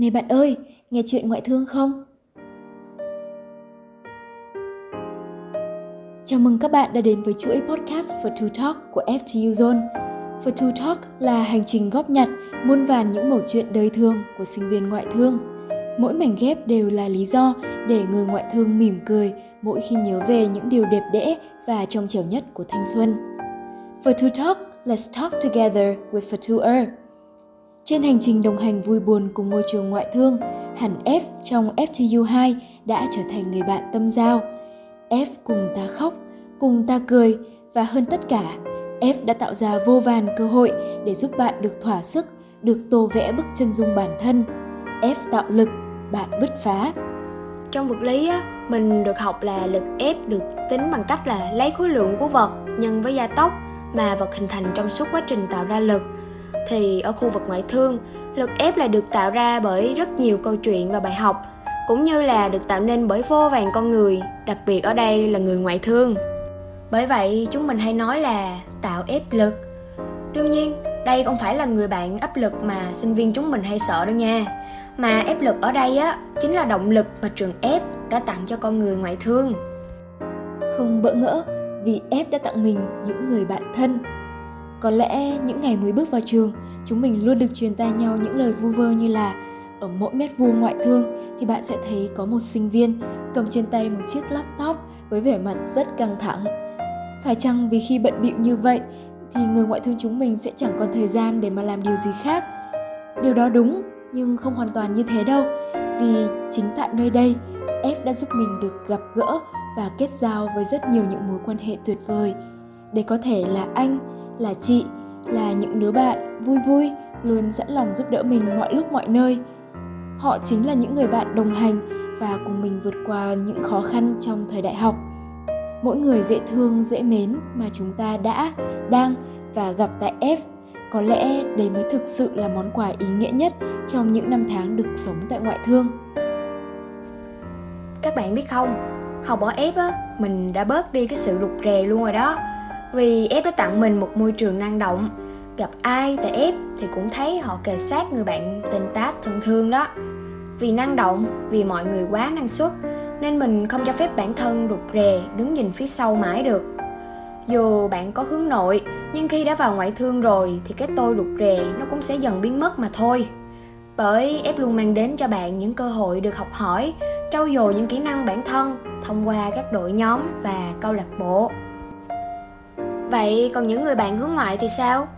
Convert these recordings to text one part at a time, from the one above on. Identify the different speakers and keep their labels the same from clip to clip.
Speaker 1: Này bạn ơi, nghe chuyện ngoại thương không? Chào mừng các bạn đã đến với chuỗi podcast For Two Talk của FTU Zone. For Two Talk là hành trình góp nhặt muôn vàn những mẩu chuyện đời thương của sinh viên ngoại thương. Mỗi mảnh ghép đều là lý do để người ngoại thương mỉm cười mỗi khi nhớ về những điều đẹp đẽ và trong trẻo nhất của thanh xuân. For Two Talk, let's talk together with For trên hành trình đồng hành vui buồn cùng môi trường ngoại thương, hẳn F trong FTU2 đã trở thành người bạn tâm giao. F cùng ta khóc, cùng ta cười và hơn tất cả, F đã tạo ra vô vàn cơ hội để giúp bạn được thỏa sức, được tô vẽ bức chân dung bản thân. F tạo lực, bạn bứt phá.
Speaker 2: Trong vật lý á, mình được học là lực ép được tính bằng cách là lấy khối lượng của vật nhân với gia tốc mà vật hình thành trong suốt quá trình tạo ra lực – thì ở khu vực ngoại thương, lực ép là được tạo ra bởi rất nhiều câu chuyện và bài học, cũng như là được tạo nên bởi vô vàn con người, đặc biệt ở đây là người ngoại thương. Bởi vậy, chúng mình hay nói là tạo ép lực. Đương nhiên, đây không phải là người bạn áp lực mà sinh viên chúng mình hay sợ đâu nha. Mà ép lực ở đây á, chính là động lực mà trường ép đã tặng cho con người ngoại thương.
Speaker 1: Không bỡ ngỡ vì ép đã tặng mình những người bạn thân có lẽ những ngày mới bước vào trường, chúng mình luôn được truyền tai nhau những lời vu vơ như là ở mỗi mét vuông ngoại thương thì bạn sẽ thấy có một sinh viên cầm trên tay một chiếc laptop với vẻ mặt rất căng thẳng. Phải chăng vì khi bận bịu như vậy thì người ngoại thương chúng mình sẽ chẳng còn thời gian để mà làm điều gì khác? Điều đó đúng, nhưng không hoàn toàn như thế đâu. Vì chính tại nơi đây, F đã giúp mình được gặp gỡ và kết giao với rất nhiều những mối quan hệ tuyệt vời. Để có thể là anh, là chị, là những đứa bạn vui vui, luôn sẵn lòng giúp đỡ mình mọi lúc mọi nơi. Họ chính là những người bạn đồng hành và cùng mình vượt qua những khó khăn trong thời đại học. Mỗi người dễ thương, dễ mến mà chúng ta đã, đang và gặp tại F, có lẽ đây mới thực sự là món quà ý nghĩa nhất trong những năm tháng được sống tại ngoại thương.
Speaker 2: Các bạn biết không? Học ở F á, mình đã bớt đi cái sự rụt rè luôn rồi đó vì ép đã tặng mình một môi trường năng động. Gặp ai tại ép thì cũng thấy họ kề sát người bạn tên tát thân thương đó. Vì năng động, vì mọi người quá năng suất, nên mình không cho phép bản thân rụt rè, đứng nhìn phía sau mãi được. Dù bạn có hướng nội, nhưng khi đã vào ngoại thương rồi thì cái tôi rụt rè nó cũng sẽ dần biến mất mà thôi. Bởi ép luôn mang đến cho bạn những cơ hội được học hỏi, trau dồi những kỹ năng bản thân thông qua các đội nhóm và câu lạc bộ. Vậy còn những người bạn hướng ngoại thì sao?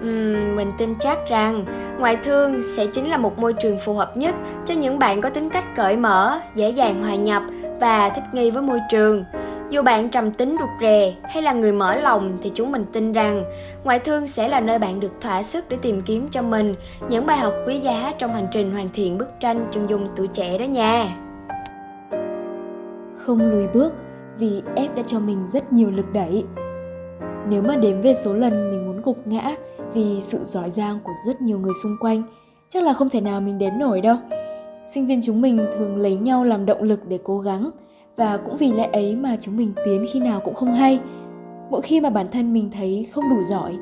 Speaker 2: Uhm, mình tin chắc rằng ngoại thương sẽ chính là một môi trường phù hợp nhất cho những bạn có tính cách cởi mở, dễ dàng hòa nhập và thích nghi với môi trường. Dù bạn trầm tính rụt rè hay là người mở lòng thì chúng mình tin rằng ngoại thương sẽ là nơi bạn được thỏa sức để tìm kiếm cho mình những bài học quý giá trong hành trình hoàn thiện bức tranh chân dung tuổi trẻ đó nha.
Speaker 1: Không lùi bước vì ép đã cho mình rất nhiều lực đẩy nếu mà đếm về số lần mình muốn gục ngã vì sự giỏi giang của rất nhiều người xung quanh, chắc là không thể nào mình đếm nổi đâu. Sinh viên chúng mình thường lấy nhau làm động lực để cố gắng, và cũng vì lẽ ấy mà chúng mình tiến khi nào cũng không hay. Mỗi khi mà bản thân mình thấy không đủ giỏi,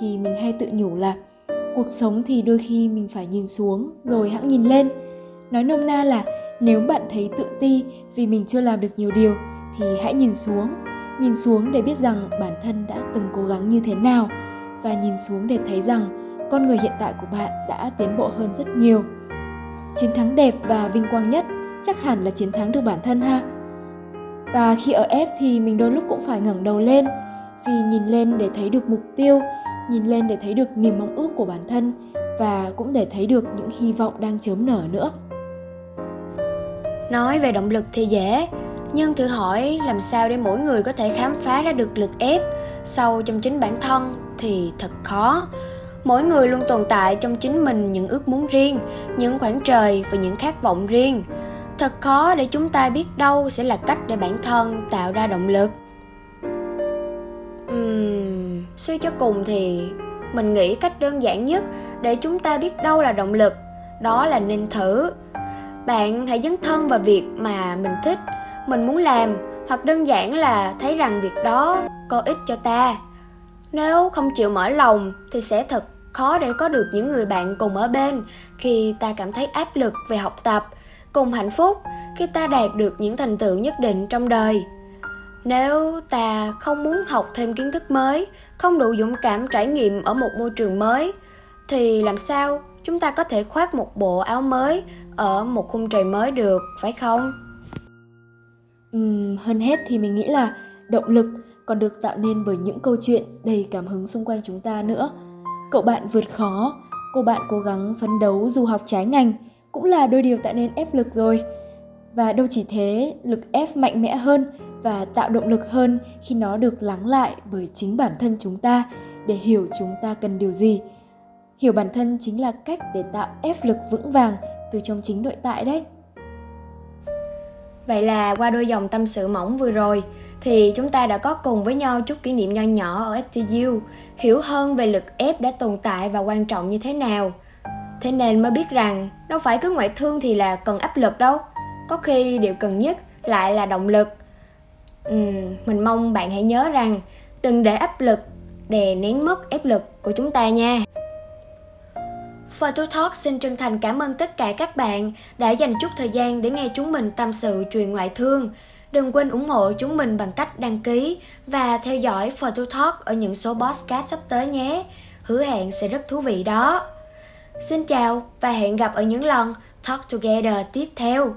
Speaker 1: thì mình hay tự nhủ là cuộc sống thì đôi khi mình phải nhìn xuống rồi hãng nhìn lên. Nói nôm na là, nếu bạn thấy tự ti vì mình chưa làm được nhiều điều, thì hãy nhìn xuống nhìn xuống để biết rằng bản thân đã từng cố gắng như thế nào và nhìn xuống để thấy rằng con người hiện tại của bạn đã tiến bộ hơn rất nhiều. Chiến thắng đẹp và vinh quang nhất chắc hẳn là chiến thắng được bản thân ha? Và khi ở F thì mình đôi lúc cũng phải ngẩng đầu lên vì nhìn lên để thấy được mục tiêu, nhìn lên để thấy được niềm mong ước của bản thân và cũng để thấy được những hy vọng đang chớm nở nữa.
Speaker 2: Nói về động lực thì dễ nhưng thử hỏi làm sao để mỗi người có thể khám phá ra được lực ép sâu trong chính bản thân thì thật khó. Mỗi người luôn tồn tại trong chính mình những ước muốn riêng những khoảng trời và những khát vọng riêng. Thật khó để chúng ta biết đâu sẽ là cách để bản thân tạo ra động lực. Uhm, suy cho cùng thì mình nghĩ cách đơn giản nhất để chúng ta biết đâu là động lực đó là nên thử. Bạn hãy dấn thân vào việc mà mình thích mình muốn làm, hoặc đơn giản là thấy rằng việc đó có ích cho ta. Nếu không chịu mở lòng thì sẽ thật khó để có được những người bạn cùng ở bên khi ta cảm thấy áp lực về học tập cùng hạnh phúc khi ta đạt được những thành tựu nhất định trong đời. Nếu ta không muốn học thêm kiến thức mới, không đủ dũng cảm trải nghiệm ở một môi trường mới, thì làm sao chúng ta có thể khoác một bộ áo mới ở một khung trời mới được, phải không?
Speaker 1: Uhm, hơn hết thì mình nghĩ là động lực còn được tạo nên bởi những câu chuyện đầy cảm hứng xung quanh chúng ta nữa. Cậu bạn vượt khó cô bạn cố gắng phấn đấu dù học trái ngành cũng là đôi điều tạo nên ép lực rồi. Và đâu chỉ thế lực ép mạnh mẽ hơn và tạo động lực hơn khi nó được lắng lại bởi chính bản thân chúng ta để hiểu chúng ta cần điều gì. Hiểu bản thân chính là cách để tạo ép lực vững vàng từ trong chính nội tại đấy
Speaker 2: vậy là qua đôi dòng tâm sự mỏng vừa rồi thì chúng ta đã có cùng với nhau chút kỷ niệm nho nhỏ ở FTU, hiểu hơn về lực ép đã tồn tại và quan trọng như thế nào. Thế nên mới biết rằng đâu phải cứ ngoại thương thì là cần áp lực đâu, có khi điều cần nhất lại là động lực. Uhm, mình mong bạn hãy nhớ rằng đừng để áp lực đè nén mất ép lực của chúng ta nha. Photo Talk xin chân thành cảm ơn tất cả các bạn đã dành chút thời gian để nghe chúng mình tâm sự chuyện ngoại thương. Đừng quên ủng hộ chúng mình bằng cách đăng ký và theo dõi Photo Talk ở những số podcast sắp tới nhé. Hứa hẹn sẽ rất thú vị đó. Xin chào và hẹn gặp ở những lần Talk Together tiếp theo.